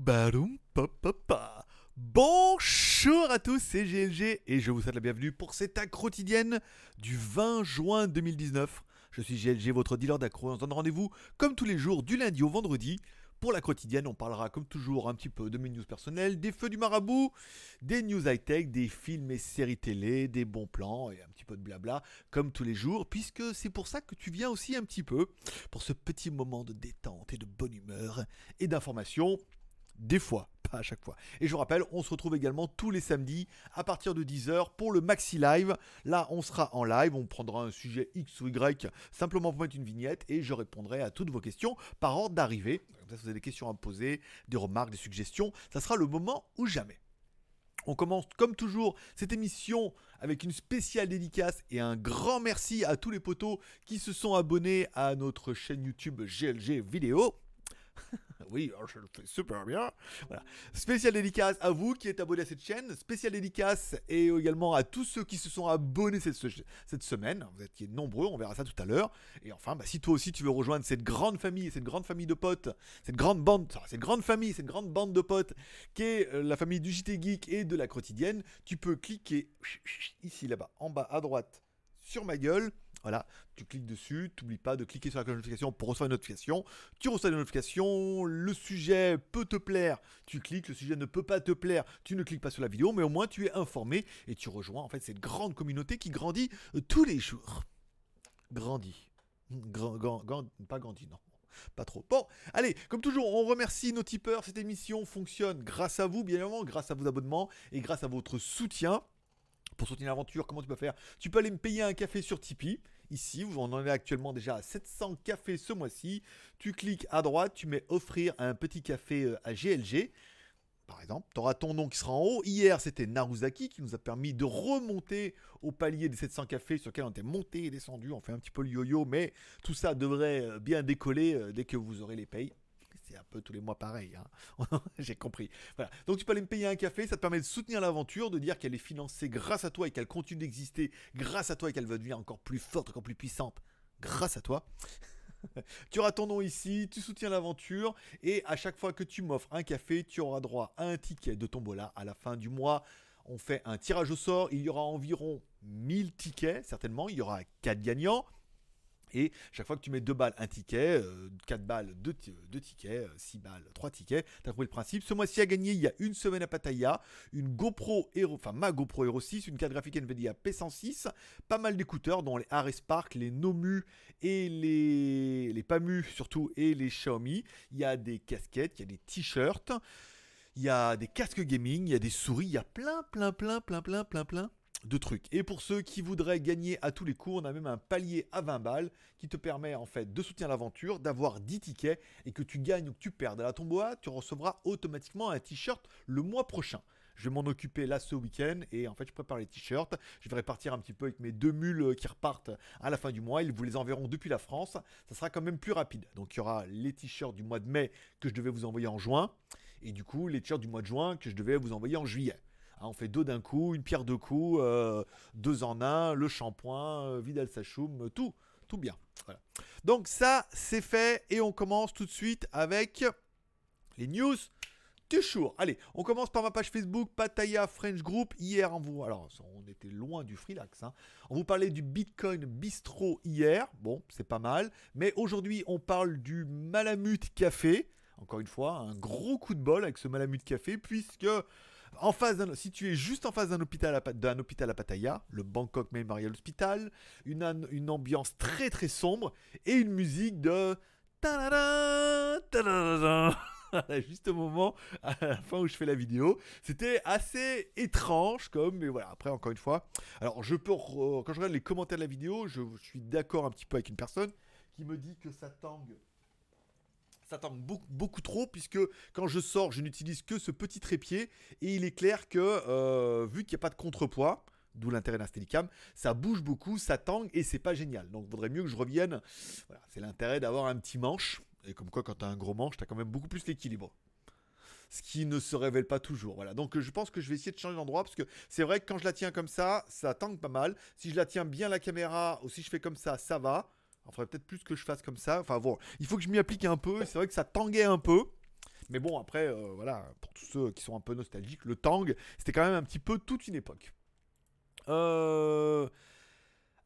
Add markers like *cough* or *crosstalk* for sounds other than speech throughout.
baroum. Bonjour à tous, c'est GLG et je vous souhaite la bienvenue pour cette accro quotidienne du 20 juin 2019. Je suis GLG, votre dealer d'accro. On se donne rendez-vous comme tous les jours du lundi au vendredi. Pour la quotidienne, on parlera comme toujours un petit peu de mes news personnelles, des feux du marabout, des news high-tech, des films et séries télé, des bons plans et un petit peu de blabla comme tous les jours, puisque c'est pour ça que tu viens aussi un petit peu pour ce petit moment de détente et de bonne humeur et d'information. Des fois, *laughs* pas à chaque fois. Et je vous rappelle, on se retrouve également tous les samedis à partir de 10h pour le Maxi Live. Là, on sera en live, on prendra un sujet X ou Y simplement pour mettre une vignette et je répondrai à toutes vos questions par ordre d'arrivée. Comme ça, si vous avez des questions à poser, des remarques, des suggestions, ça sera le moment ou jamais. On commence comme toujours cette émission avec une spéciale dédicace et un grand merci à tous les potos qui se sont abonnés à notre chaîne YouTube GLG Vidéo. *laughs* oui, je le fais super bien. Voilà. Spécial dédicace à vous qui êtes abonnés à cette chaîne. Spécial dédicace et également à tous ceux qui se sont abonnés cette, cette semaine. Vous êtes nombreux, on verra ça tout à l'heure. Et enfin, bah, si toi aussi tu veux rejoindre cette grande famille, cette grande famille de potes, cette grande bande, cette grande famille, cette grande bande de potes qui est euh, la famille du JT Geek et de la quotidienne, tu peux cliquer ici, là-bas, en bas à droite sur ma gueule voilà, tu cliques dessus, n'oublies pas de cliquer sur la cloche de notification pour recevoir une notification. Tu reçois une notification, le sujet peut te plaire, tu cliques, le sujet ne peut pas te plaire, tu ne cliques pas sur la vidéo, mais au moins tu es informé et tu rejoins en fait cette grande communauté qui grandit euh, tous les jours. Grandit. Grand, grand, pas grandit, non. Pas trop. Bon, allez, comme toujours, on remercie nos tipeurs. Cette émission fonctionne grâce à vous, bien évidemment, grâce à vos abonnements et grâce à votre soutien pour soutenir l'aventure, comment tu peux faire? Tu peux aller me payer un café sur Tipeee. Ici, vous en est actuellement déjà à 700 cafés ce mois-ci. Tu cliques à droite, tu mets offrir un petit café euh, à GLG. Par exemple, tu auras ton nom qui sera en haut. Hier, c'était Naruzaki qui nous a permis de remonter au palier des 700 cafés sur lequel on était monté et descendu. On fait un petit peu le yo-yo, mais tout ça devrait euh, bien décoller euh, dès que vous aurez les payes c'est un peu tous les mois pareil. Hein. *laughs* J'ai compris. Voilà. Donc tu peux aller me payer un café, ça te permet de soutenir l'aventure, de dire qu'elle est financée grâce à toi et qu'elle continue d'exister grâce à toi et qu'elle va devenir encore plus forte, encore plus puissante grâce à toi. *laughs* tu auras ton nom ici, tu soutiens l'aventure et à chaque fois que tu m'offres un café, tu auras droit à un ticket de tombola à la fin du mois. On fait un tirage au sort, il y aura environ 1000 tickets, certainement, il y aura 4 gagnants. Et chaque fois que tu mets 2 balles, un ticket, 4 euh, balles, 2, tickets, 6 euh, balles, 3 tickets, tu as trouvé le principe. Ce mois-ci à gagner, il y a une semaine à Pattaya, une GoPro Hero, enfin ma GoPro Hero 6, une carte graphique Nvidia P106, pas mal d'écouteurs dont les Ares Spark, les Nomu et les, les Pamu surtout et les Xiaomi. Il y a des casquettes, il y a des t-shirts, il y a des casques gaming, il y a des souris, il y a plein, plein, plein, plein, plein, plein, plein de trucs. Et pour ceux qui voudraient gagner à tous les coups, on a même un palier à 20 balles qui te permet en fait de soutenir l'aventure, d'avoir 10 tickets et que tu gagnes ou que tu perdes à la tombola, tu recevras automatiquement un t-shirt le mois prochain. Je vais m'en occuper là ce week-end et en fait je prépare les t-shirts. Je vais répartir un petit peu avec mes deux mules qui repartent à la fin du mois. Ils vous les enverront depuis la France. Ça sera quand même plus rapide. Donc il y aura les t-shirts du mois de mai que je devais vous envoyer en juin et du coup les t-shirts du mois de juin que je devais vous envoyer en juillet. Hein, on fait deux d'un coup, une pierre deux coups, euh, deux en un, le shampoing, euh, Vidal Sachoum, tout, tout bien. Donc ça, c'est fait et on commence tout de suite avec les news du jour. Allez, on commence par ma page Facebook, Pataya French Group. Hier, on vous, alors on était loin du freelax. Hein. On vous parlait du Bitcoin Bistro hier. Bon, c'est pas mal. Mais aujourd'hui, on parle du Malamute Café. Encore une fois, un gros coup de bol avec ce Malamute Café, puisque en face si tu es juste en face d'un hôpital, à, d'un hôpital à Pattaya, le Bangkok Memorial Hospital, une, une ambiance très très sombre et une musique de *laughs* juste au moment à la fin où je fais la vidéo. C'était assez étrange comme, mais voilà, après encore une fois. Alors je peux, quand je regarde les commentaires de la vidéo, je, je suis d'accord un petit peu avec une personne qui me dit que ça tangue ça tombe beaucoup, trop puisque quand je sors, je n'utilise que ce petit trépied et il est clair que euh, vu qu'il n'y a pas de contrepoids, d'où l'intérêt d'un Steadicam, ça bouge beaucoup, ça tangue et c'est pas génial. Donc vaudrait mieux que je revienne. Voilà, c'est l'intérêt d'avoir un petit manche et comme quoi quand tu as un gros manche, tu as quand même beaucoup plus l'équilibre. Ce qui ne se révèle pas toujours. Voilà. Donc je pense que je vais essayer de changer d'endroit parce que c'est vrai que quand je la tiens comme ça, ça tangue pas mal. Si je la tiens bien la caméra ou si je fais comme ça, ça va. Il faudrait peut-être plus que je fasse comme ça. Enfin bon, il faut que je m'y applique un peu. C'est vrai que ça tanguait un peu. Mais bon, après, euh, voilà, pour tous ceux qui sont un peu nostalgiques, le Tang, c'était quand même un petit peu toute une époque. Euh,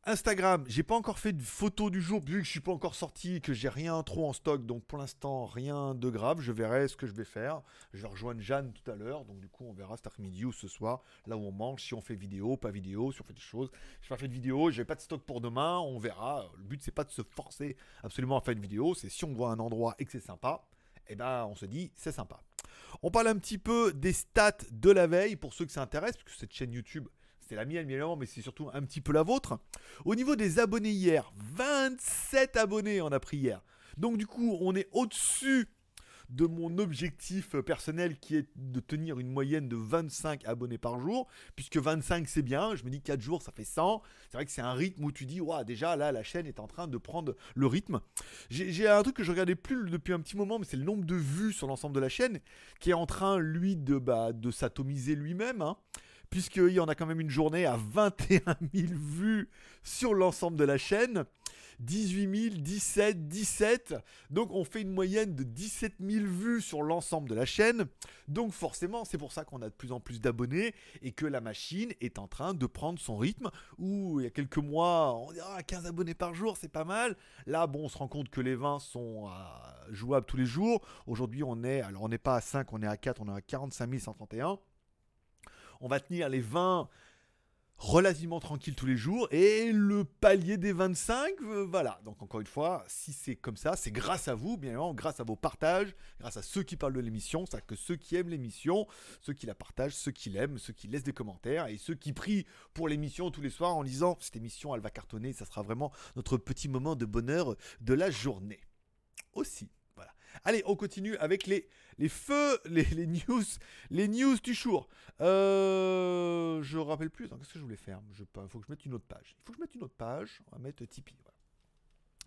Instagram, j'ai pas encore fait de photo du jour vu que je suis pas encore sorti, que j'ai rien trop en stock, donc pour l'instant rien de grave. Je verrai ce que je vais faire. Je vais rejoindre Jeanne tout à l'heure, donc du coup on verra cet après-midi ou ce soir, là où on mange, si on fait vidéo, pas vidéo, si on fait des choses. Je pas fait de vidéo, j'ai pas de stock pour demain, on verra. Le but c'est pas de se forcer absolument à faire une vidéo, c'est si on voit un endroit et que c'est sympa, eh ben on se dit c'est sympa. On parle un petit peu des stats de la veille pour ceux que ça intéresse, parce que cette chaîne YouTube c'était la mienne, bien mais c'est surtout un petit peu la vôtre. Au niveau des abonnés hier, 27 abonnés on a pris hier. Donc du coup, on est au-dessus de mon objectif personnel qui est de tenir une moyenne de 25 abonnés par jour, puisque 25 c'est bien, je me dis 4 jours ça fait 100, c'est vrai que c'est un rythme où tu dis, ouais, déjà là la chaîne est en train de prendre le rythme. J'ai un truc que je regardais plus depuis un petit moment, mais c'est le nombre de vues sur l'ensemble de la chaîne, qui est en train lui de, bah, s'atomiser lui-même. Hein puisqu'il y en a quand même une journée à 21 000 vues sur l'ensemble de la chaîne. 18 000, 17, 17. Donc on fait une moyenne de 17 000 vues sur l'ensemble de la chaîne. Donc forcément, c'est pour ça qu'on a de plus en plus d'abonnés et que la machine est en train de prendre son rythme. Où il y a quelques mois, on dira 15 abonnés par jour, c'est pas mal. Là, bon, on se rend compte que les 20 sont euh, jouables tous les jours. Aujourd'hui, on est, alors on n'est pas à 5, on est à 4, on est à 45 131 on va tenir les 20 relativement tranquilles tous les jours. Et le palier des 25 euh, voilà. Donc encore une fois si c'est comme ça c'est grâce à vous bien évidemment grâce à vos partages grâce à ceux qui parlent de l'émission c'est que ceux qui aiment l'émission ceux qui la partagent ceux qui l'aiment ceux qui laissent des commentaires et ceux qui prient pour l'émission tous les soirs en disant cette émission elle va cartonner. Ça sera vraiment notre petit moment de bonheur de la journée. Aussi Allez, on continue avec les, les feux, les, news, les news du jour. Euh, je rappelle plus, qu'est-ce que je voulais faire? Il faut que je mette une autre page. Il faut que je mette une autre page. On va mettre Tipeee.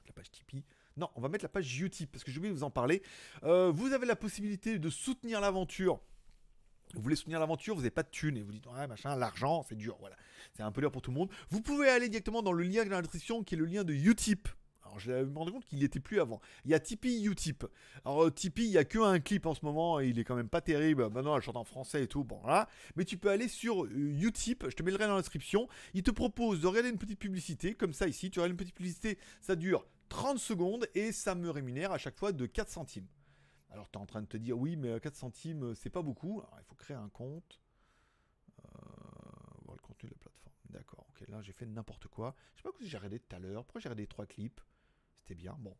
La page Tipeee. Non, on va mettre la page Utip parce que je vais vous en parler. Euh, vous avez la possibilité de soutenir l'aventure. Vous voulez soutenir l'aventure, vous n'avez pas de thunes et vous dites ouais machin, l'argent c'est dur, voilà. C'est un peu dur pour tout le monde. Vous pouvez aller directement dans le lien dans la description qui est le lien de Utip. Je me rendu compte qu'il n'y était plus avant. Il y a Tipeee, Utip. Alors euh, Tipeee, il n'y a que un clip en ce moment, il est quand même pas terrible. Maintenant, elle chante en français et tout, bon là. Mais tu peux aller sur euh, Utip, je te mettrai dans la description. Il te propose de regarder une petite publicité, comme ça ici. Tu regardes une petite publicité, ça dure 30 secondes, et ça me rémunère à chaque fois de 4 centimes. Alors tu es en train de te dire, oui, mais 4 centimes, c'est pas beaucoup. Alors il faut créer un compte. Euh, voir le contenu de la plateforme. D'accord, ok, là j'ai fait n'importe quoi. Je sais pas si j'ai regardé tout à l'heure. Pourquoi j'ai regardé 3 clips? Bien. Bon.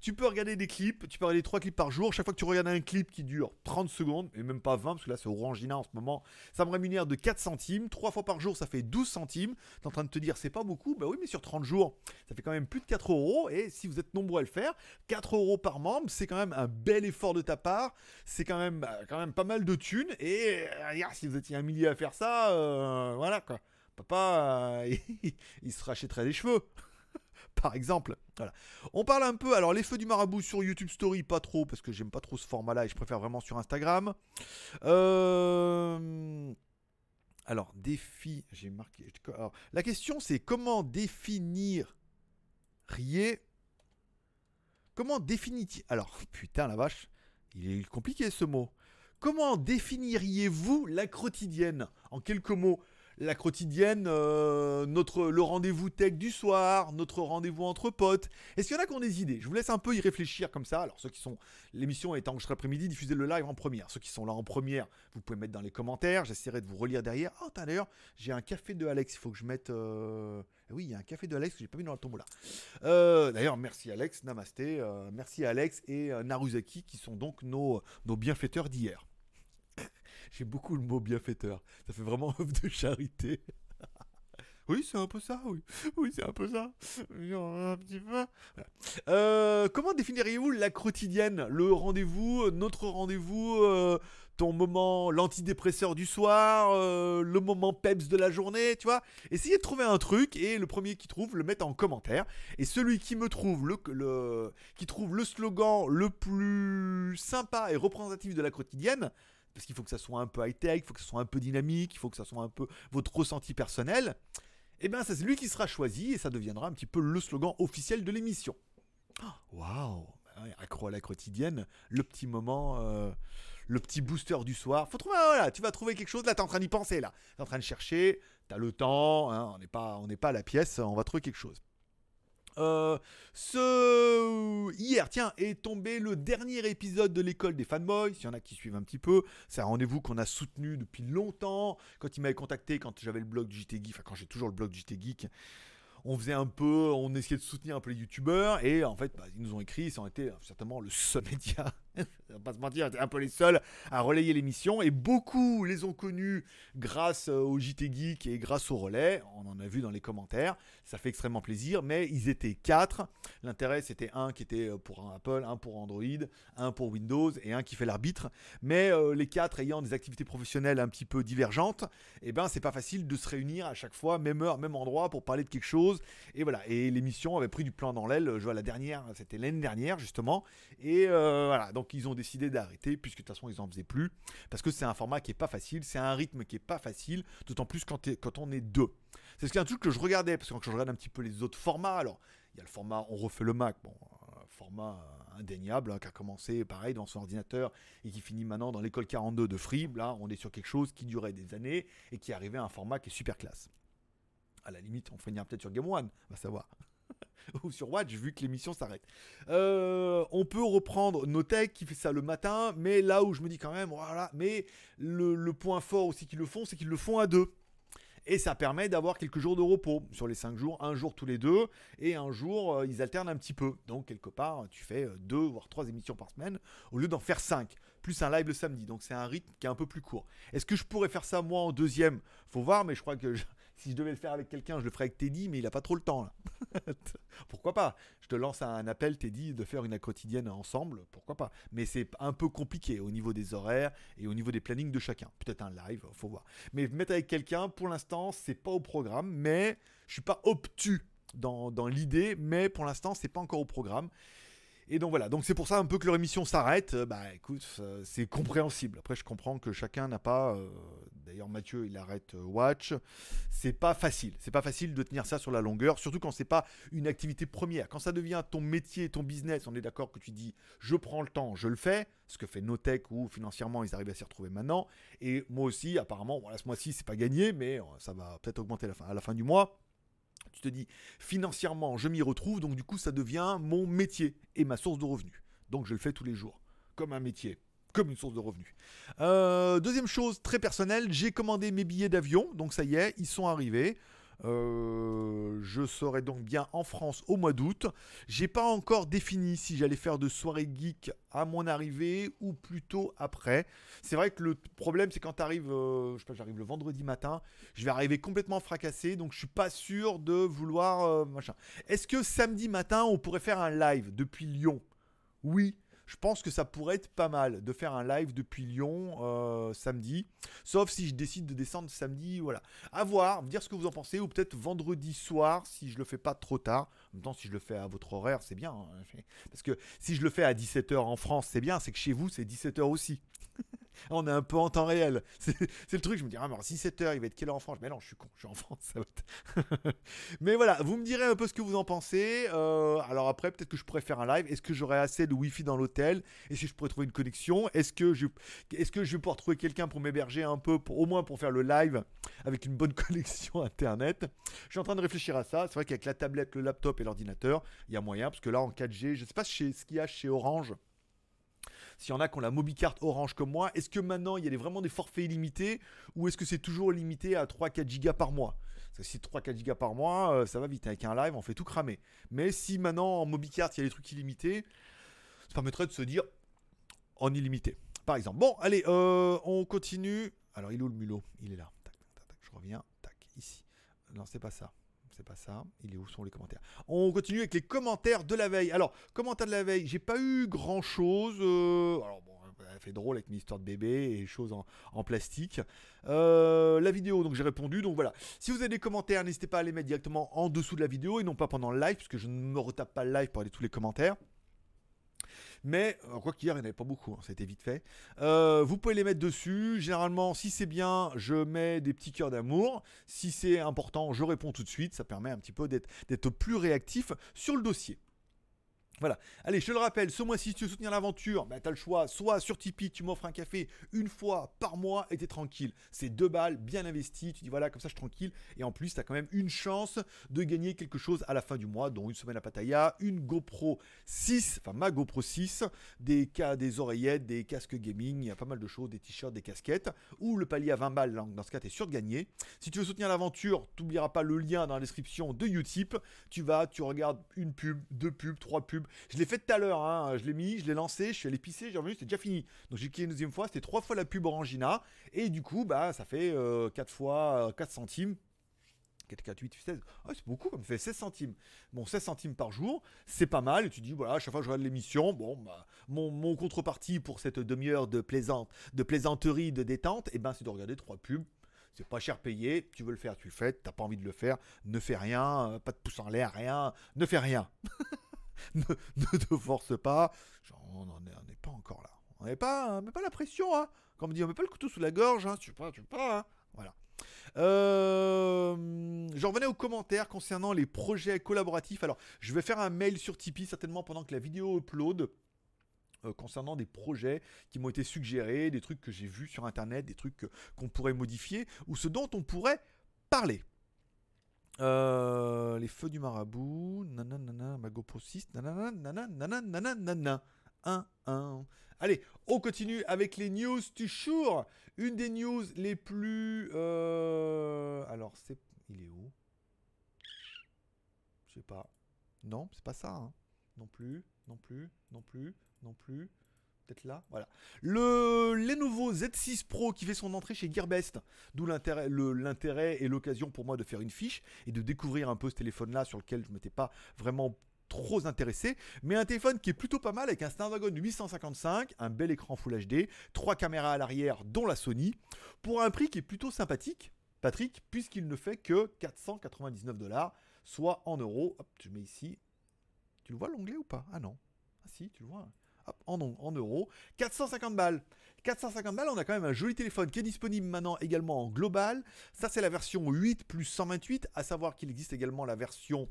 Tu peux regarder des clips, tu peux regarder 3 clips par jour. Chaque fois que tu regardes un clip qui dure 30 secondes, et même pas 20, parce que là c'est Orangina en ce moment, ça me rémunère de 4 centimes. 3 fois par jour, ça fait 12 centimes. T'es en train de te dire, c'est pas beaucoup? Bah oui, mais sur 30 jours, ça fait quand même plus de 4 euros. Et si vous êtes nombreux à le faire, 4 euros par membre, c'est quand même un bel effort de ta part. C'est quand même, bah, quand même pas mal de thunes. Et euh, si vous étiez un millier à faire ça, euh, voilà quoi. Papa, euh, *laughs* il se rachèterait les cheveux par exemple. On parle un peu, alors les feux du marabout sur YouTube Story, pas trop, parce que j'aime pas trop ce format-là et je préfère vraiment sur Instagram. Euh, alors, défi, j'ai marqué. la question c'est comment définir rier Comment définir. Alors, *laughs* putain la vache, il est compliqué ce mot. Comment définiriez-vous la quotidienne? En quelques mots, la quotidienne, euh, notre, le rendez-vous tech du soir, notre rendez-vous entre potes. Est-ce qu'il y en a qui ont des idées? Je vous laisse un peu y réfléchir comme ça. Alors ceux qui sont, l'émission est enregistrée après-midi, diffusez le live en première. Ceux qui sont là en première, vous pouvez mettre dans les commentaires. J'essaierai de vous relire derrière. Oh, d'ailleurs, j'ai un café de Alex. Il faut que je mette. Euh, oui, il y a un café de Alex que j'ai pas mis dans le tombeau là. Euh, d'ailleurs, merci Alex, Namasté, merci Alex et Naruzaki qui sont donc nos, nos bienfaiteurs d'hier. J'ai beaucoup le mot bienfaiteur. Ça fait vraiment *laughs* œuvre de charité. oui, c'est un peu ça, oui. Oui, c'est un peu ça. Un petit peu. Euh, comment définiriez-vous la quotidienne? Le rendez-vous, notre rendez-vous, euh, ton moment, l'antidépresseur du soir, euh, le moment peps de la journée, tu vois? Essayez de trouver un truc et le premier qui trouve, le mettre en commentaire. Et celui qui me trouve le, le, qui trouve le slogan le plus sympa et représentatif de la quotidienne, parce qu'il faut que ça soit un peu high-tech, il faut que ça soit un peu dynamique, il faut que ça soit un peu votre ressenti personnel, eh bien c'est lui qui sera choisi et ça deviendra un petit peu le slogan officiel de l'émission. Waouh accro à la quotidienne, le petit moment, euh, le petit booster du soir. Faut trouver, voilà, tu vas trouver quelque chose. Là, tu es en train d'y penser, là. Tu es en train de chercher, tu as le temps, hein, on n'est pas à la pièce, on va trouver quelque chose. Euh, ce hier, tiens, est tombé le dernier épisode de l'école des fanboys. S'il y en a qui suivent un petit peu, c'est un rendez-vous qu'on a soutenu depuis longtemps. Quand il m'avait contacté, quand j'avais le blog du JT Geek, enfin quand j'ai toujours le blog du JT Geek, on faisait un peu, on essayait de soutenir un peu les youtubeurs et en fait, bah, ils nous ont écrit, ça ont été certainement le seul *laughs* média *laughs* on va pas se mentir, un peu les seuls à relayer l'émission et beaucoup les ont connus grâce euh, au JT Geek et grâce au relais. On en a vu dans les commentaires, ça fait extrêmement plaisir, mais ils étaient quatre. L'intérêt c'était un qui était euh, pour un Apple, un pour Android, un pour Windows et un qui fait l'arbitre. Mais euh, les quatre ayant des activités professionnelles un petit peu divergentes, eh ben c'est pas facile de se réunir à chaque fois, même heure, même endroit pour parler de quelque chose. Et voilà, et l'émission avait pris du plan dans l'aile. Je vois la dernière, c'était l'année dernière justement. Et voilà, donc ils ont décidé d'arrêter, puisque de toute façon ils en faisaient plus, parce que c'est un format qui est pas facile, c'est un rythme qui est pas facile, d'autant plus quand, on est deux. C'est ce qui est un truc que je regardais, parce que quand je regarde un petit peu les autres formats, alors il y a le format On refait le Mac, bon, format indéniable, hein, qui a commencé pareil dans son ordinateur et qui finit maintenant dans l'école 42 de Free. Là, on est sur quelque chose qui durait des années et qui arrivait à un format qui est super classe. À la limite, on finira peut-être sur Game One, on va savoir. *laughs* ou sur Watch vu que l'émission s'arrête. Euh, on peut reprendre Notech qui fait ça le matin, mais là où je me dis quand même, voilà, mais le, point fort aussi qu'ils le font, c'est qu'ils le font à deux. Et ça permet d'avoir quelques jours de repos sur les cinq jours, un jour tous les deux, et un jour euh, ils alternent un petit peu. Donc quelque part, tu fais euh, deux voire trois émissions par semaine au lieu d'en faire cinq, plus un live le samedi. Donc c'est un rythme qui est un peu plus court. Est-ce que je pourrais faire ça moi en deuxième? Faut voir, mais je crois que si je devais le faire avec quelqu'un, je le ferais avec Teddy, mais il a pas trop le temps là. *laughs* pourquoi pas? Je te lance un appel, Teddy, de faire une quotidienne ensemble, pourquoi pas? Mais c'est un peu compliqué au niveau des horaires et au niveau des plannings de chacun. Peut-être un live, faut voir. Mais mettre avec quelqu'un, pour l'instant, c'est pas au programme, mais je suis pas obtus dans, l'idée, mais pour l'instant, c'est pas encore au programme. Et donc voilà, donc c'est pour ça un peu que leur émission s'arrête. Euh, bah écoute, c'est compréhensible. Après, je comprends que chacun n'a pas. Euh, d'ailleurs, Mathieu, il arrête euh, Watch. C'est pas facile. C'est pas facile de tenir ça sur la longueur, surtout quand c'est pas une activité première. Quand ça devient ton métier, ton business, on est d'accord que tu dis je prends le temps, je le fais. Ce que fait Notech où financièrement ils arrivent à s'y retrouver maintenant. Et moi aussi, apparemment, voilà, ce mois-ci c'est pas gagné, mais ça va peut-être augmenter à la fin du mois tu te dis financièrement je m'y retrouve, donc du coup ça devient mon métier et ma source de revenus. Donc je le fais tous les jours, comme un métier, comme une source de revenus. Euh, deuxième chose très personnelle, j'ai commandé mes billets d'avion, donc ça y est, ils sont arrivés. Euh, je serai donc bien en France au mois d'août. J'ai pas encore défini si j'allais faire de soirée geek à mon arrivée ou plutôt après. C'est vrai que le problème c'est quand tu arrives, euh, je sais pas, j'arrive le vendredi matin, je vais arriver complètement fracassé, donc je suis pas sûr de vouloir machin. Est-ce que samedi matin on pourrait faire un live depuis Lyon? Oui, je pense que ça pourrait être pas mal de faire un live depuis Lyon euh, samedi. Sauf si je décide de descendre samedi, voilà. À voir, dire ce que vous en pensez, ou peut-être vendredi soir si je le fais pas trop tard. En même temps, si je le fais à votre horaire, c'est bien. Hein. *laughs* Parce que si je le fais à 17h en France, c'est bien, c'est que chez vous, c'est 17h aussi. *laughs* on est un peu en temps réel. *laughs* C'est le truc, je me dis, ah, mais si 7h, il va être quelle heure en France Mais non, je suis con, je suis en France. *laughs* mais voilà, vous me direz un peu ce que vous en pensez. Euh, alors après, peut-être que je pourrais faire un live. Est-ce que j'aurai assez de Wi-Fi dans l'hôtel? Est-ce que je pourrais trouver une connexion? Est-ce que, je, est que je vais pouvoir trouver quelqu'un pour m'héberger un peu, au moins pour faire le live avec une bonne *laughs* connexion Internet? Je suis en train de réfléchir à ça. C'est vrai qu'avec la tablette, le laptop et l'ordinateur, il y a moyen, parce que là, en 4G, je ne sais pas ce qu'il y a chez Orange. S'il y en a qui ont la MobiCard Orange comme moi, est-ce que maintenant il y a vraiment des forfaits illimités ou est-ce que c'est toujours limité à 3-4 gigas par mois? Parce que si 3-4 gigas par mois, euh, ça va vite. Avec un live, on fait tout cramer. Mais si maintenant en MobiCard il y a des trucs illimités, ça permettrait de se dire en illimité. Par exemple. Bon, allez, euh, on continue. Alors, il est où le mulot? Il est là. Tac, tac, tac, je reviens. Tac, ici. Non, c'est pas ça c'est pas ça. Il est où sont les commentaires? On continue avec les commentaires de la veille. Alors, commentaires de la veille, j'ai pas eu grand chose. Euh, alors bon, elle fait drôle avec mes histoires de bébé et choses en, plastique. Euh, la vidéo, donc j'ai répondu. Donc voilà. Si vous avez des commentaires, n'hésitez pas à les mettre directement en dessous de la vidéo et non pas pendant le live, puisque je ne me retape pas le live pour aller tous les commentaires. Mais, euh, quoi qu'hier, il n'y en avait pas beaucoup, hein, c'était vite fait. Euh, vous pouvez les mettre dessus. Généralement, si c'est bien, je mets des petits cœurs d'amour. Si c'est important, je réponds tout de suite. Ça permet un petit peu d'être plus réactif sur le dossier. Voilà. Allez, je te le rappelle, ce mois-ci, si tu veux soutenir l'aventure, bah, tu as le choix. Soit sur Tipeee, tu m'offres un café une fois par mois et tu es tranquille. C'est deux balles bien investies. Tu dis voilà, comme ça, je suis tranquille. Et en plus, tu as quand même une chance de gagner quelque chose à la fin du mois, dont une semaine à Pattaya, une GoPro 6, enfin ma GoPro 6, des, cas, des oreillettes, des casques gaming, y a pas mal de choses, des t-shirts, des casquettes. Ou le palier à 20 balles, dans ce cas, tu es sûr de gagner. Si tu veux soutenir l'aventure, tu n'oublieras pas le lien dans la description de Utip. Tu vas, tu regardes une pub, deux pubs, trois pubs je l'ai fait tout à l'heure, hein. je l'ai mis, je l'ai lancé, je suis allé pisser, j'ai revenu, c'était déjà fini. Donc j'ai cliqué une deuxième fois, c'était trois fois la pub Orangina, et du coup, bah, ça fait 4 euh, fois 4 euh, centimes. 4, 4, 8, 16. c'est beaucoup, ça fait 16 centimes. Bon, 16 centimes par jour, c'est pas mal. Et tu dis, voilà, à chaque fois que je regarde l'émission, bon, bah, mon, contrepartie pour cette demi-heure de, plaisante, de plaisanterie, de détente, eh ben, c'est de regarder trois pubs. C'est pas cher payé, tu veux le faire, tu le fais, t'as pas envie de le faire, ne fais rien, euh, pas de pouce en l'air, rien, ne fais rien. *laughs* *laughs* ne, te force pas. on n'en est, pas encore là. On n'est pas, mais pas la pression, hein. Comme on dit, on met pas le couteau sous la gorge, hein. Tu pas, tu pas, hein. Voilà. Euh, J'en revenais aux commentaires concernant les projets collaboratifs. Alors, je vais faire un mail sur Tipeee certainement pendant que la vidéo upload euh, concernant des projets qui m'ont été suggérés, des trucs que j'ai vus sur internet, des trucs qu'on pourrait modifier ou ce dont on pourrait parler. Euh, les feux du marabout, nanana, ma GoPro 6, nanana, nanana, nanana, 1, 1. Allez, on continue avec les news du jour. Une des news les plus... Euh... Alors, c'est... Il est où? Je sais pas. Non, c'est pas ça. Hein. Non plus, non plus, non plus, non plus peut-être là, voilà. Le Lenovo Z6 Pro qui fait son entrée chez Gearbest, d'où l'intérêt et l'occasion pour moi de faire une fiche et de découvrir un peu ce téléphone-là sur lequel je ne m'étais pas vraiment trop intéressé, mais un téléphone qui est plutôt pas mal avec un Snapdragon 855, un bel écran Full HD, trois caméras à l'arrière dont la Sony, pour un prix qui est plutôt sympathique, Patrick, puisqu'il ne fait que 499 dollars, soit en euros. Hop, je mets ici. Tu le vois l'onglet ou pas? Ah non. Ah si, tu le vois en, euros. 450 balles. 450 balles, on a quand même un joli téléphone qui est disponible maintenant également en global. Ça, c'est la version 8 plus 128, à savoir qu'il existe également la version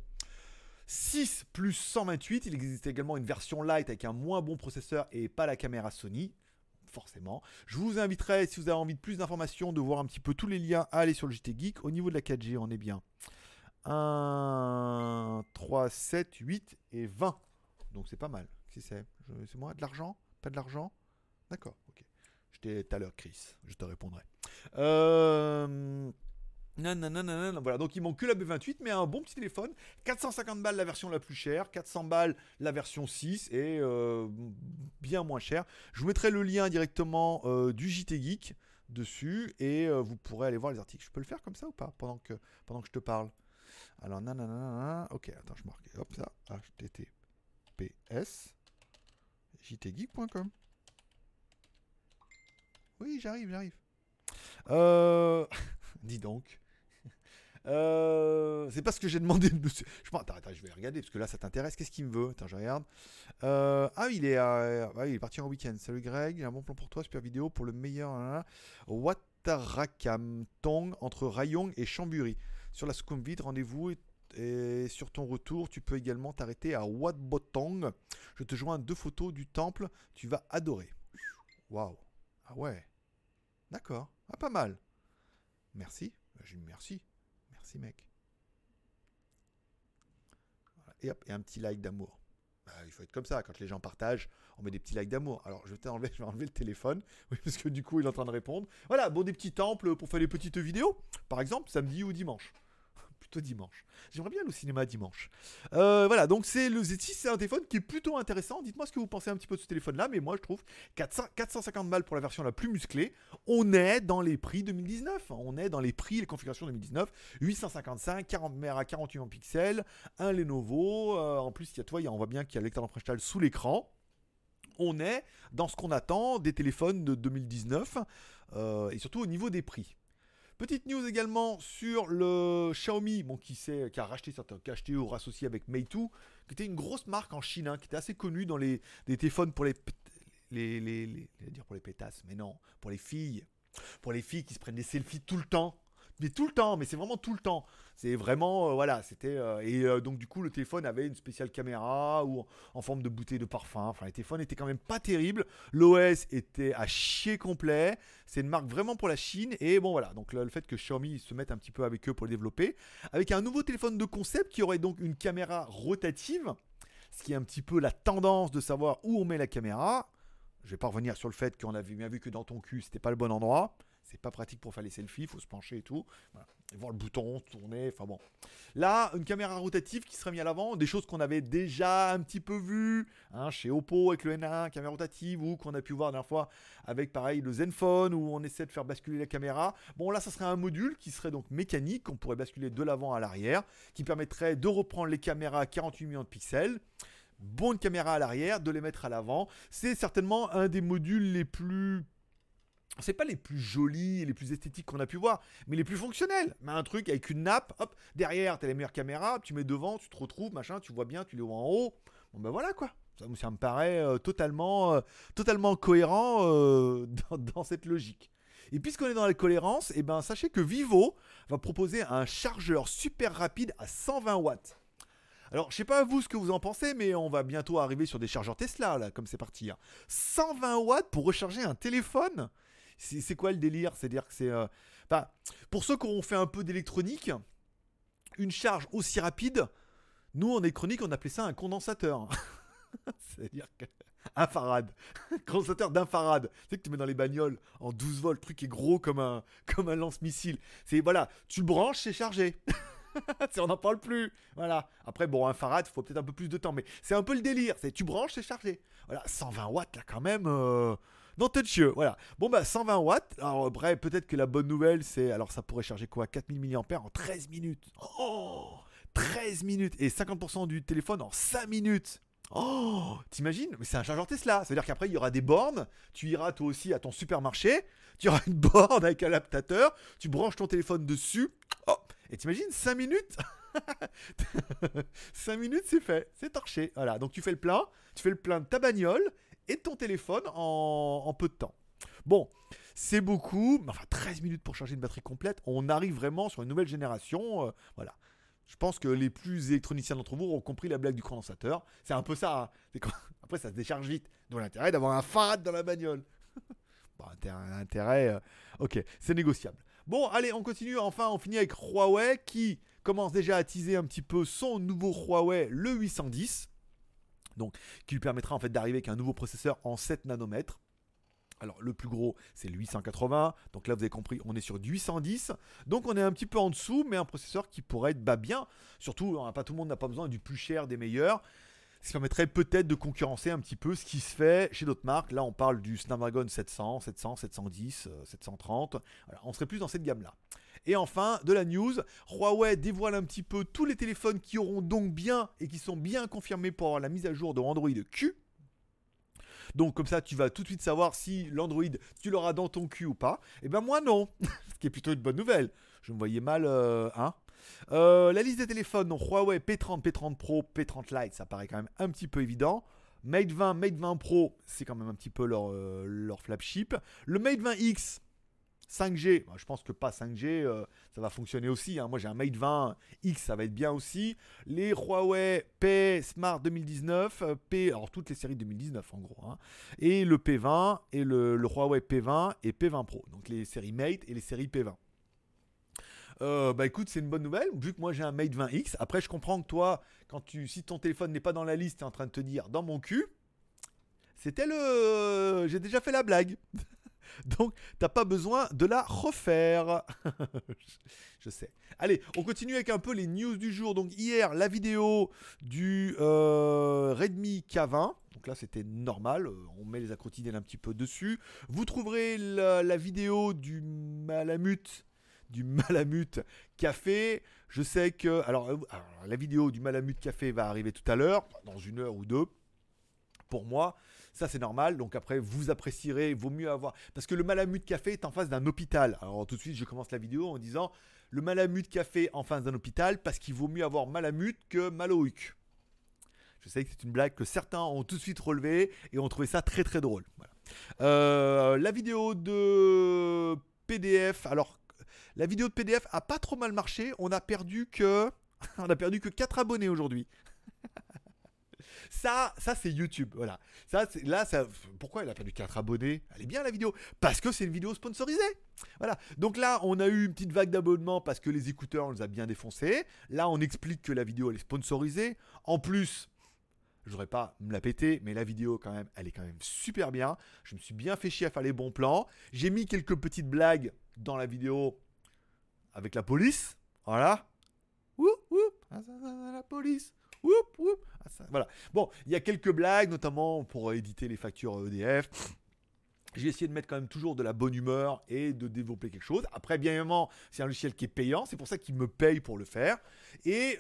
6 plus 128. Il existe également une version light avec un moins bon processeur et pas la caméra Sony. Forcément. Je vous inviterai, si vous avez envie de plus d'informations, de voir un petit peu tous les liens à aller sur le JT Geek. Au niveau de la 4G, on est bien 1, 3, 7, 8 et 20. Donc c'est pas mal c'est moi De l'argent? Pas de l'argent? D'accord, ok. Je t'ai tout à l'heure, Chris. Je te répondrai. Euh... Non, non, non, non, non, voilà. Donc il manque que la B28, mais un bon petit téléphone. 450 balles la version la plus chère, 400 balles la version 6 et euh, bien moins cher. Je vous mettrai le lien directement euh, du JT Geek dessus et euh, vous pourrez aller voir les articles. Je peux le faire comme ça ou pas pendant que, pendant que je te parle? Alors, nanana, ok, attends, je marque. Hop, ça. HTTPS jtgeek.com. Oui, j'arrive, j'arrive. Euh... *laughs* Dis donc. *laughs* Euh... C'est pas ce que j'ai demandé de *laughs* monsieur. Je... Attends, attends, je vais regarder parce que là ça t'intéresse. Qu'est-ce qu'il me veut? Attends, je regarde. Euh... Ah, il est, ah, il est parti en week-end. Salut Greg, j'ai un bon plan pour toi. Super vidéo pour le meilleur. Watarakam Tong entre Rayong et Chamburi. Sur la Sukhumvit, rendez-vous et sur ton retour, tu peux également t'arrêter à Wat Botong. Je te joins deux photos du temple, tu vas adorer. Waouh. Ah ouais. D'accord. Ah, pas mal. Merci. Bah, j'ai merci. Merci, mec. Et un petit like d'amour. Bah, il faut être comme ça, quand les gens partagent, on met des petits likes d'amour. Alors je vais, enlever, *laughs* je vais enlever le téléphone, parce que du coup il est en train de répondre. Voilà, bon, des petits temples pour faire des petites vidéos, par exemple, samedi ou dimanche dimanche. J'aimerais bien au cinéma dimanche. Euh, voilà, donc c'est le Z6, c'est un téléphone qui est plutôt intéressant. Dites-moi ce que vous pensez un petit peu de ce téléphone-là, mais moi je trouve 400, 450 balles pour la version la plus musclée. On est dans les prix 2019. On est dans les prix, les configurations 2019. 855, 40 mètres à 48 pixels, un Lenovo. Euh, en plus, il y a, toi, on voit bien qu'il y a le lecteur d'empreinte sous l'écran on est dans ce qu'on attend des téléphones de 2019 euh, et surtout au niveau des prix. Petite news également sur le Xiaomi, bon, qui, qui a racheté certains, qui ou rassocié avec Meitu, qui était une grosse marque en Chine, hein, qui était assez connue dans les, téléphones pour les, les, les, pour les pétasses, mais non, pour les filles, pour les filles qui se prennent des selfies tout le temps mais tout le temps, mais c'est vraiment tout le temps. C'est vraiment, euh, voilà, c'était. Euh, et euh, donc, du coup, le téléphone avait une spéciale caméra ou en forme de bouteille de parfum. Enfin, les téléphones étaient quand même pas terribles. L'OS était à chier complet. C'est une marque vraiment pour la Chine. Et bon, voilà. Donc, le, fait que Xiaomi se mette un petit peu avec eux pour le développer. Avec un nouveau téléphone de concept qui aurait donc une caméra rotative. Ce qui est un petit peu la tendance de savoir où on met la caméra. Je vais pas revenir sur le fait qu'on avait bien vu que dans ton cul, c'était pas le bon endroit c'est pas pratique pour faire les selfies, il faut se pencher et tout. Et voir le bouton tourner, enfin bon. Là, une caméra rotative qui serait mise à l'avant, des choses qu'on avait déjà un petit peu vues hein, chez Oppo avec le N1, caméra rotative, ou qu'on a pu voir la dernière fois avec pareil le Zenfone, où on essaie de faire basculer la caméra. Bon, là, ça serait un module qui serait donc mécanique, qu'on pourrait basculer de l'avant à l'arrière, qui permettrait de reprendre les caméras à 48 millions de pixels bonne caméra à l'arrière, de les mettre à l'avant. C'est certainement un des modules les plus c'est pas les plus jolis et les plus esthétiques qu'on a pu voir, mais les plus fonctionnels. Mais un truc avec une nappe, hop, derrière, t'as les meilleures caméras, tu mets devant, tu te retrouves, machin, tu vois bien, tu les vois en haut. Bon ben voilà quoi. Ça, me paraît euh, totalement, euh, totalement cohérent euh, *laughs* dans, cette logique. Et puisqu'on est dans la cohérence, et eh ben sachez que Vivo va proposer un chargeur super rapide à 120 watts. Alors, je sais pas vous ce que vous en pensez, mais on va bientôt arriver sur des chargeurs Tesla, là, comme c'est parti. 120 hein. watts pour recharger un téléphone? C'est quoi le délire? C'est-à-dire que c'est. Euh, pour ceux qui ont fait un peu d'électronique, une charge aussi rapide, nous en électronique, on appelait ça un condensateur. *laughs* C'est-à-dire que. Un farad. *laughs* condensateur d'un farad. Tu sais que tu mets dans les bagnoles en 12 volts, le truc est gros comme un, comme un lance-missile. C'est voilà, tu le branches, c'est chargé. *laughs* on n'en parle plus. Voilà. Après, bon, un farad, faut peut-être un peu plus de temps, mais c'est un peu le délire. C'est tu branches, c'est chargé. Voilà, 120 watts là quand même. Euh, non, touchieux, voilà. Bon, bah, 120 watts. Alors, bref, peut-être que la bonne nouvelle, c'est. Alors, ça pourrait charger quoi 4000 mAh en 13 minutes. Oh 13 minutes. Et 50% du téléphone en 5 minutes. Oh T'imagines? Mais c'est un chargeur Tesla. C'est-à-dire qu'après, il y aura des bornes. Tu iras toi aussi à ton supermarché. Tu auras une borne avec un adaptateur. Tu branches ton téléphone dessus. Oh Et t'imagines 5 minutes *laughs* 5 minutes, c'est fait, c'est torché. Voilà, donc tu fais le plein, tu fais le plein de ta bagnole et ton téléphone en, peu de temps. Bon, c'est beaucoup, enfin 13 minutes pour charger une batterie complète, on arrive vraiment sur une nouvelle génération, euh, voilà. Je pense que les plus électroniciens d'entre vous ont compris la blague du condensateur. C'est un peu ça. Hein. *laughs* Après, ça se décharge vite. Donc l'intérêt d'avoir un farad dans la bagnole. *laughs* bon, intérêt, euh, ok, c'est négociable. Bon, allez, on continue. Enfin, on finit avec Huawei qui commence déjà à teaser un petit peu son nouveau Huawei, le 810 donc qui lui permettra en fait d'arriver avec un nouveau processeur en 7 nanomètres. Alors le plus gros c'est le 880, donc là vous avez compris on est sur du 810, donc on est un petit peu en dessous mais un processeur qui pourrait être bas bien, surtout hein, pas tout le monde n'a pas besoin du plus cher des meilleurs, ce qui permettrait peut-être de concurrencer un petit peu ce qui se fait chez d'autres marques, là on parle du Snapdragon 700, 700, 710, 730, on serait plus dans cette gamme là. Et enfin, de la news, Huawei dévoile un petit peu tous les téléphones qui auront donc bien et qui sont bien confirmés pour la mise à jour de Android Q. Donc comme ça, tu vas tout de suite savoir si l'Android, tu l'auras dans ton cul ou pas. Et eh ben moi non, *laughs* ce qui est plutôt une bonne nouvelle. Je me voyais mal, euh, hein. Euh, la liste des téléphones, donc Huawei P30, P30 Pro, P30 Lite, ça paraît quand même un petit peu évident. Mate 20, Mate 20 Pro, c'est quand même un petit peu leur, euh, leur flagship. Le Mate 20 X, 5G, je pense que pas 5G, euh, ça va fonctionner aussi. Hein. Moi j'ai un Mate 20 X, ça va être bien aussi. Les Huawei P Smart 2019, euh, P, alors toutes les séries 2019 en gros. Hein. Et le P20 et le, Huawei P20 et P20 Pro. Donc les séries Mate et les séries P20. Euh, bah écoute, c'est une bonne nouvelle, vu que moi j'ai un Mate 20X. Après, je comprends que toi, quand tu, si ton téléphone n'est pas dans la liste, tu es en train de te dire dans mon cul. C'était le. J'ai déjà fait la blague. *laughs* Donc, t'as pas besoin de la refaire. *laughs* je sais. Allez, on continue avec un peu les news du jour. Donc, hier, la vidéo du euh, Redmi K20. Donc là, c'était normal. Euh, on met les acrotidiennes un petit peu dessus. Vous trouverez la, vidéo du Malamute du *laughs* Malamute Café. Je sais que. Euh, alors, la vidéo du Malamute Café va arriver tout à l'heure, dans une heure ou deux. Pour moi, ça, c'est normal. Donc après, vous apprécierez. Il vaut mieux avoir. Parce que le Malamute Café est en face d'un hôpital. Alors tout de suite, je commence la vidéo en disant le Malamute Café en face d'un hôpital parce qu'il vaut mieux avoir Malamute que Maloïc. Je sais que c'est une blague que certains ont tout de suite relevée et ont trouvé ça très très drôle. Euh, la vidéo de PDF. Alors La vidéo de PDF a pas trop mal marché. On a perdu que, *laughs* on a perdu que 4 abonnés aujourd'hui. *laughs* Ça, ça c'est YouTube, voilà. Ça, là, ça, pourquoi elle a perdu 4 abonnés? Elle est bien la vidéo Parce que c'est une vidéo sponsorisée. Voilà. Donc là, on a eu une petite vague d'abonnements parce que les écouteurs, on les a bien défoncés. Là, on explique que la vidéo, elle est sponsorisée. En plus, je voudrais pas me la péter, mais la vidéo, quand même, elle est quand même super bien. Je me suis bien fait chier à faire les bons plans. J'ai mis quelques petites blagues dans la vidéo avec la police. Voilà. Oup, oup, ah, la police. Oup, oup. Ah, ça, voilà. Bon, il y a quelques blagues, notamment pour éditer les factures EDF. J'ai essayé de mettre quand même toujours de la bonne humeur et de développer quelque chose. Après, bien évidemment, c'est un logiciel qui est payant, c'est pour ça qu'il me paye pour le faire. Et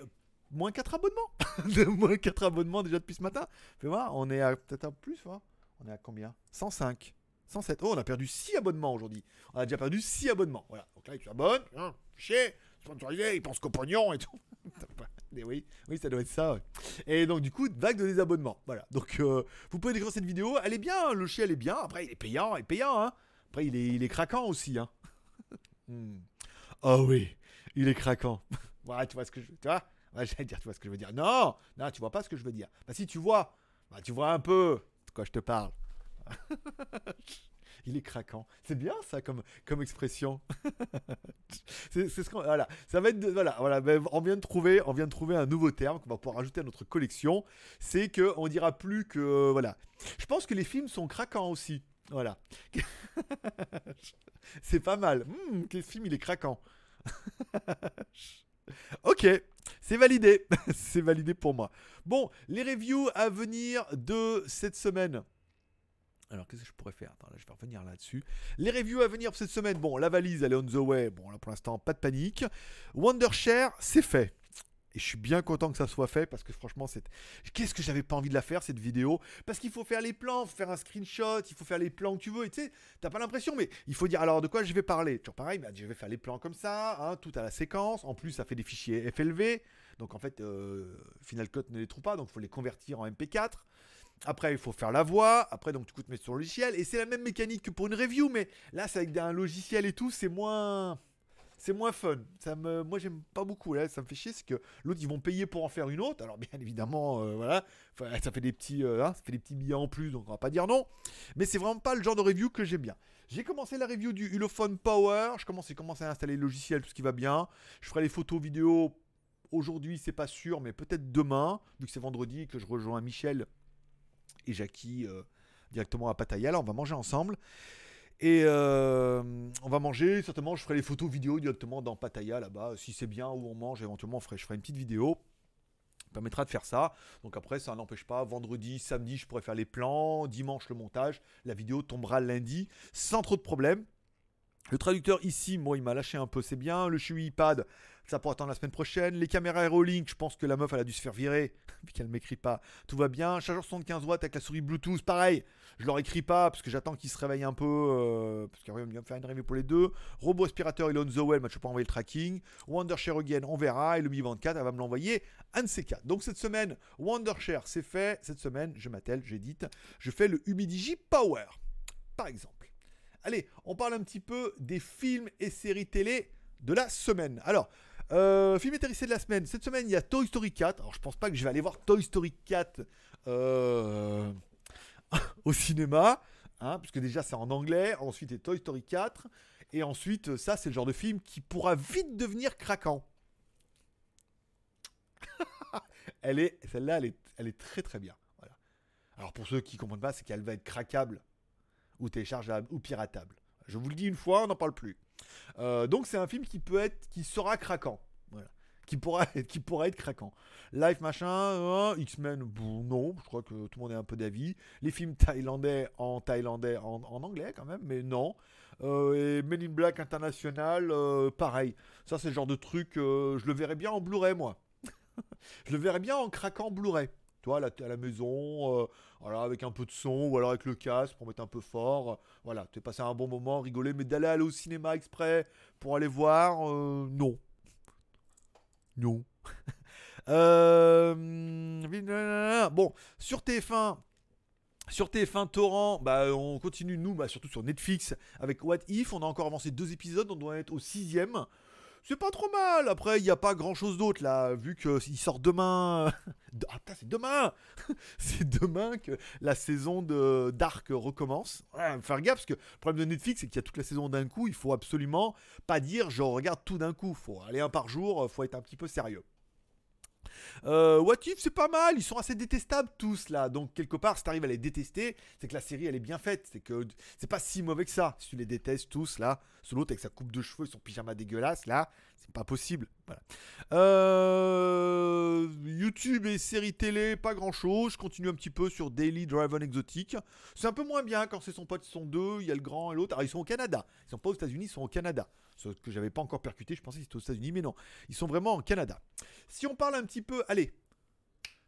moins 4 abonnements. *laughs* Moins 4 abonnements déjà depuis ce matin. Fais voir, on est à peut-être un plus, voir. On est à combien? 105. 107. Oh, on a perdu 6 abonnements aujourd'hui. On a déjà perdu 6 abonnements. Voilà. Donc là, tu t'abonnes. Hein, chier. Sponsorisé, ils pensent qu'au pognon et tout. *laughs* Et oui, oui, ça doit être ça. Et donc, du coup, vague de désabonnement. Voilà. Donc, euh, vous pouvez découvrir cette vidéo. Elle est bien, le chien, elle est bien. Après, il est payant, il est payant. Hein. Après, il est, il est craquant aussi. Hein. *laughs* Hmm. Ah oui, il est craquant. *laughs* voilà, tu vois ce que je tu vois? Ouais, J'allais dire, tu vois ce que je veux dire. Non, non, tu vois pas ce que je veux dire. Bah, si tu vois, bah, tu vois un peu de quoi je te parle. *laughs* il est craquant. C'est bien ça comme, comme expression. *laughs* c'est ce qu'on. Voilà, ça va être. voilà, voilà. ben, on vient de trouver, on vient de trouver un nouveau terme qu'on va pouvoir rajouter à notre collection. C'est que on dira plus que voilà. Je pense que les films sont craquants aussi. Voilà. *laughs* c'est pas mal. Hmm, que le film il est craquant. *laughs* ok, c'est validé. c'est validé pour moi. Bon, les reviews à venir de cette semaine. Alors, qu'est-ce que je pourrais faire? Attends, là, je vais revenir là-dessus. Les reviews à venir cette semaine. Bon, la valise, elle est on the way. Bon, là, pour l'instant, pas de panique. Wondershare, c'est fait. Et je suis bien content que ça soit fait parce que franchement, c'est. Qu'est-ce que j'avais pas envie de la faire cette vidéo? Parce qu'il faut faire les plans, faut faire un screenshot, il faut faire les plans que tu veux. Et tu sais, t'as pas l'impression, mais il faut dire alors de quoi je vais parler? Toujours pareil, bah, je vais faire les plans comme ça, hein, tout à la séquence. En plus, ça fait des fichiers FLV. Donc en fait, euh, Final Cut ne les trouve pas, donc il faut les convertir en MP4. Après, il faut faire la voix. Après, donc, du coup, tu sur le logiciel. Et c'est la même mécanique que pour une review, mais là, c'est avec un logiciel et tout, c'est moins. C'est moins fun. Ça me, moi, j'aime pas beaucoup. Là, ça me fait chier, c'est que l'autre, ils vont payer pour en faire une autre. Alors, bien évidemment, euh, voilà, ça fait des petits, euh, hein, ça fait des petits billets en plus, donc on va pas dire non. Mais c'est vraiment pas le genre de review que j'aime bien. J'ai commencé la review du Ulefone Power. Je commence, commencé à installer le logiciel, tout ce qui va bien. Je ferai les photos vidéo. Aujourd'hui, c'est pas sûr, mais peut-être demain, vu que c'est vendredi que je rejoins Michel et Jackie euh, directement à Pattaya. Là, on va manger ensemble. Et euh, on va manger, certainement, je ferai les photos vidéo directement dans Pattaya là-bas. Si c'est bien où on mange, éventuellement, ferait- je ferai une petite vidéo. Ça permettra de faire ça. Donc après, ça n'empêche pas. Vendredi, samedi, je pourrais faire les plans. Dimanche, le montage. La vidéo tombera lundi sans trop de problèmes. Le traducteur ici, moi, il m'a lâché un peu, c'est bien. Le Shui iPad, ça pourra attendre la semaine prochaine. Les caméras Aerolink, je pense que la meuf, elle a dû se faire virer, *laughs* vu qu'elle m'écrit pas. Tout va bien. Chargeur 75 watts avec la souris Bluetooth, pareil. Je leur écris pas, parce que j'attends qu'ils se réveillent un peu, euh, parce qu'après, on va me faire une review pour les deux. Robot aspirateur, il est on the way, mais je peux pas envoyer le tracking. Wondershare again, on verra. Et le Mi 24, elle va me l'envoyer, un de ces quatre. Donc cette semaine, Wondershare, c'est fait. Cette semaine, je m'attelle, j'édite. Je fais le Humidigi Power, par exemple. Allez, on parle un petit peu des films et séries télé de la semaine. Alors, euh, film séries de la semaine. Cette semaine, il y a Toy Story 4. Alors, je pense pas que je vais aller voir Toy Story 4 euh, *laughs* au cinéma, hein, puisque déjà c'est en anglais. Ensuite, a Toy Story 4. Et ensuite, ça, c'est le genre de film qui pourra vite devenir craquant. *laughs* elle est, celle-là, elle est, elle est très très bien. Alors, pour ceux qui comprennent pas, c'est qu'elle va être craquable ou téléchargeable ou piratable. Je vous le dis une fois, on n'en parle plus. Euh, donc c'est un film qui peut être, qui sera craquant, voilà, qui pourra être, *laughs* qui être craquant. Life machin, euh, X-Men, non, je crois que tout le monde est un peu d'avis. Les films thaïlandais en thaïlandais, en, anglais quand même, mais non. Euh, et Men in Black International, euh, pareil. Ça c'est le genre de truc, je le verrais bien en Blu-ray moi. *laughs* je le verrais bien en craquant Blu-ray. Toi, à la, maison, euh, avec un peu de son, ou alors avec le casque pour mettre un peu fort. Voilà, tu passé un bon moment, rigoler, mais d'aller aller au cinéma exprès pour aller voir, euh, non. Non. *laughs* Euh, bon, sur TF1, Sur TF1 Torrent, bah, on continue nous, bah, surtout sur Netflix avec What If. On a encore avancé deux épisodes, on doit être au sixième. C'est pas trop mal. Après, il n'y a pas grand chose d'autre là, vu qu'il sort demain. *laughs* ah putain, c'est demain *laughs* C'est demain que la saison de Dark recommence. Ouais, faire gaffe, parce que le problème de Netflix, c'est qu'il y a toute la saison d'un coup. Il faut absolument pas dire je regarde tout d'un coup. faut aller un par jour, faut être un petit peu sérieux. Euh, What If, c'est pas mal. Ils sont assez détestables tous là. Donc, quelque part, si t'arrives à les détester, c'est que la série elle est bien faite. C'est que c'est pas si mauvais que ça. Si tu les détestes tous là, ce l'autre avec sa coupe de cheveux et son pyjama dégueulasse là, c'est pas possible. Euh, YouTube et séries télé, pas grand chose. Je continue un petit peu sur Daily Drive Exotic. C'est un peu moins bien quand c'est son pote, sont deux. Il y a le grand et l'autre. Alors, ils sont au Canada. Ils sont pas aux États-Unis, ils sont au Canada. Ce que j'avais pas encore percuté, je pensais que c'était aux États-Unis, mais non. Ils sont vraiment en Canada. Si on parle un petit peu, allez,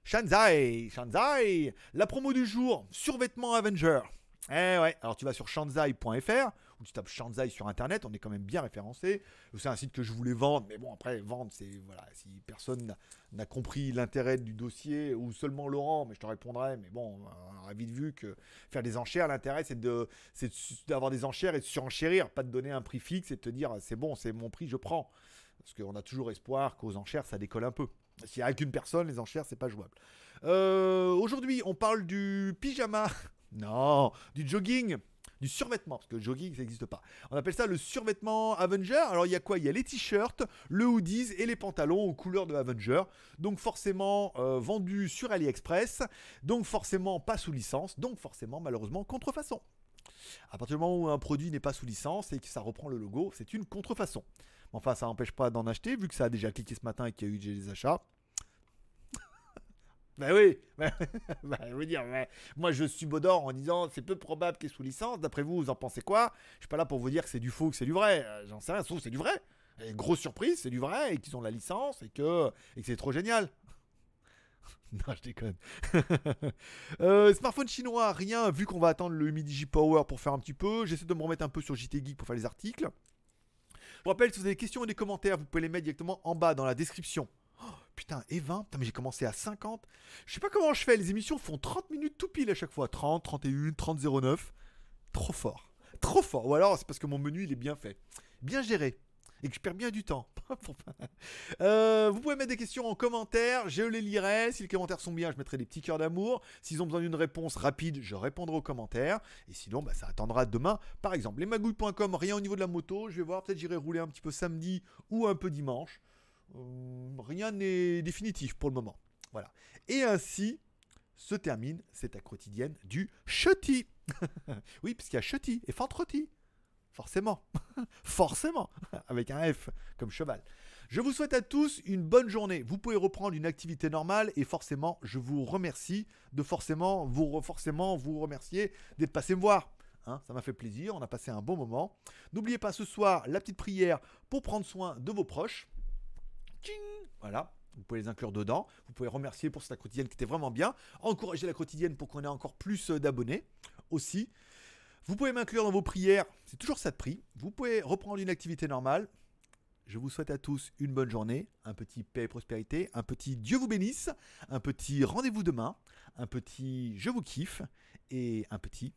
Shanzai, Shanzai, la promo du jour, survêtement Avenger. Eh ouais, alors tu vas sur shanzai.fr tu tapes Shanzai sur internet, on est quand même bien référencé. C'est un site que je voulais vendre, mais bon, après, vendre, c'est voilà, si personne n'a compris l'intérêt du dossier, ou seulement Laurent, mais je te répondrai, mais bon, on aurait vite vu que faire des enchères, l'intérêt c'est de d'avoir des enchères et de surenchérir, pas de donner un prix fixe et de te dire c'est bon, c'est mon prix, je prends. Parce qu'on a toujours espoir qu'aux enchères, ça décolle un peu. S'il n'y a qu'une personne, les enchères, c'est pas jouable. Euh, aujourd'hui, on parle du pyjama. *laughs* Non, du jogging du survêtement, parce que jogging ça n'existe pas. On appelle ça le survêtement Avenger. Alors il y a quoi? Il y a les t-shirts, le hoodies et les pantalons aux couleurs de Avenger. Donc forcément euh, vendu sur AliExpress, donc forcément pas sous licence, donc forcément malheureusement contrefaçon. À partir du moment où un produit n'est pas sous licence et que ça reprend le logo, c'est une contrefaçon. Enfin, ça n'empêche pas d'en acheter, vu que ça a déjà cliqué ce matin et qu'il y a eu des achats. Ben oui, *laughs* ben, je veux dire, moi je suis Baudor en disant c'est peu probable qu'il est sous licence. D'après vous, vous en pensez quoi? Je suis pas là pour vous dire que c'est du faux, que c'est du vrai. Euh, j'en sais rien, sauf c'est du vrai. Grosse surprise, c'est du vrai et qu'ils ont la licence et que, et c'est trop génial. *laughs* non, je déconne. *laughs* Euh, smartphone chinois, rien, vu qu'on va attendre le Midi Power pour faire un petit peu. J'essaie de me remettre un peu sur JT Geek pour faire les articles. Je vous rappelle, si vous avez des questions ou des commentaires, vous pouvez les mettre directement en bas dans la description. Putain, et 20 Putain, mais j'ai commencé à 50. Je sais pas comment je fais, les émissions font 30 minutes tout pile à chaque fois. 30, 31, 30, 09. Trop fort. Trop fort. Ou alors c'est parce que mon menu il est bien fait. Bien géré et que je perds bien du temps. *laughs* Euh, vous pouvez mettre des questions en commentaire, je les lirai. Si les commentaires sont bien, je mettrai des petits cœurs d'amour. S'ils ont besoin d'une réponse rapide, je répondrai aux commentaires. Et sinon, bah, ça attendra demain. Par exemple, lesmagouilles.com, rien au niveau de la moto. Je vais voir, peut-être j'irai rouler un petit peu samedi ou un peu dimanche. Euh, rien n'est définitif pour le moment. Voilà. Et ainsi se termine cette quotidienne du Chuty. *laughs* oui, parce qu'il y a Chuty et Fantrotti. Forcément. *laughs* Forcément. *laughs* Avec un F comme cheval. Je vous souhaite à tous une bonne journée. Vous pouvez reprendre une activité normale et forcément, je vous remercie de forcément vous, forcément vous remercier d'être passé me voir. Hein, ça m'a fait plaisir, on a passé un bon moment. N'oubliez pas ce soir la petite prière pour prendre soin de vos proches. Voilà, vous pouvez les inclure dedans. Vous pouvez remercier pour cette quotidienne qui était vraiment bien. Encourager la quotidienne pour qu'on ait encore plus d'abonnés aussi. Vous pouvez m'inclure dans vos prières, c'est toujours ça de prix. Vous pouvez reprendre une activité normale. Je vous souhaite à tous une bonne journée, un petit paix et prospérité, un petit Dieu vous bénisse, un petit rendez-vous demain, un petit je vous kiffe et un petit.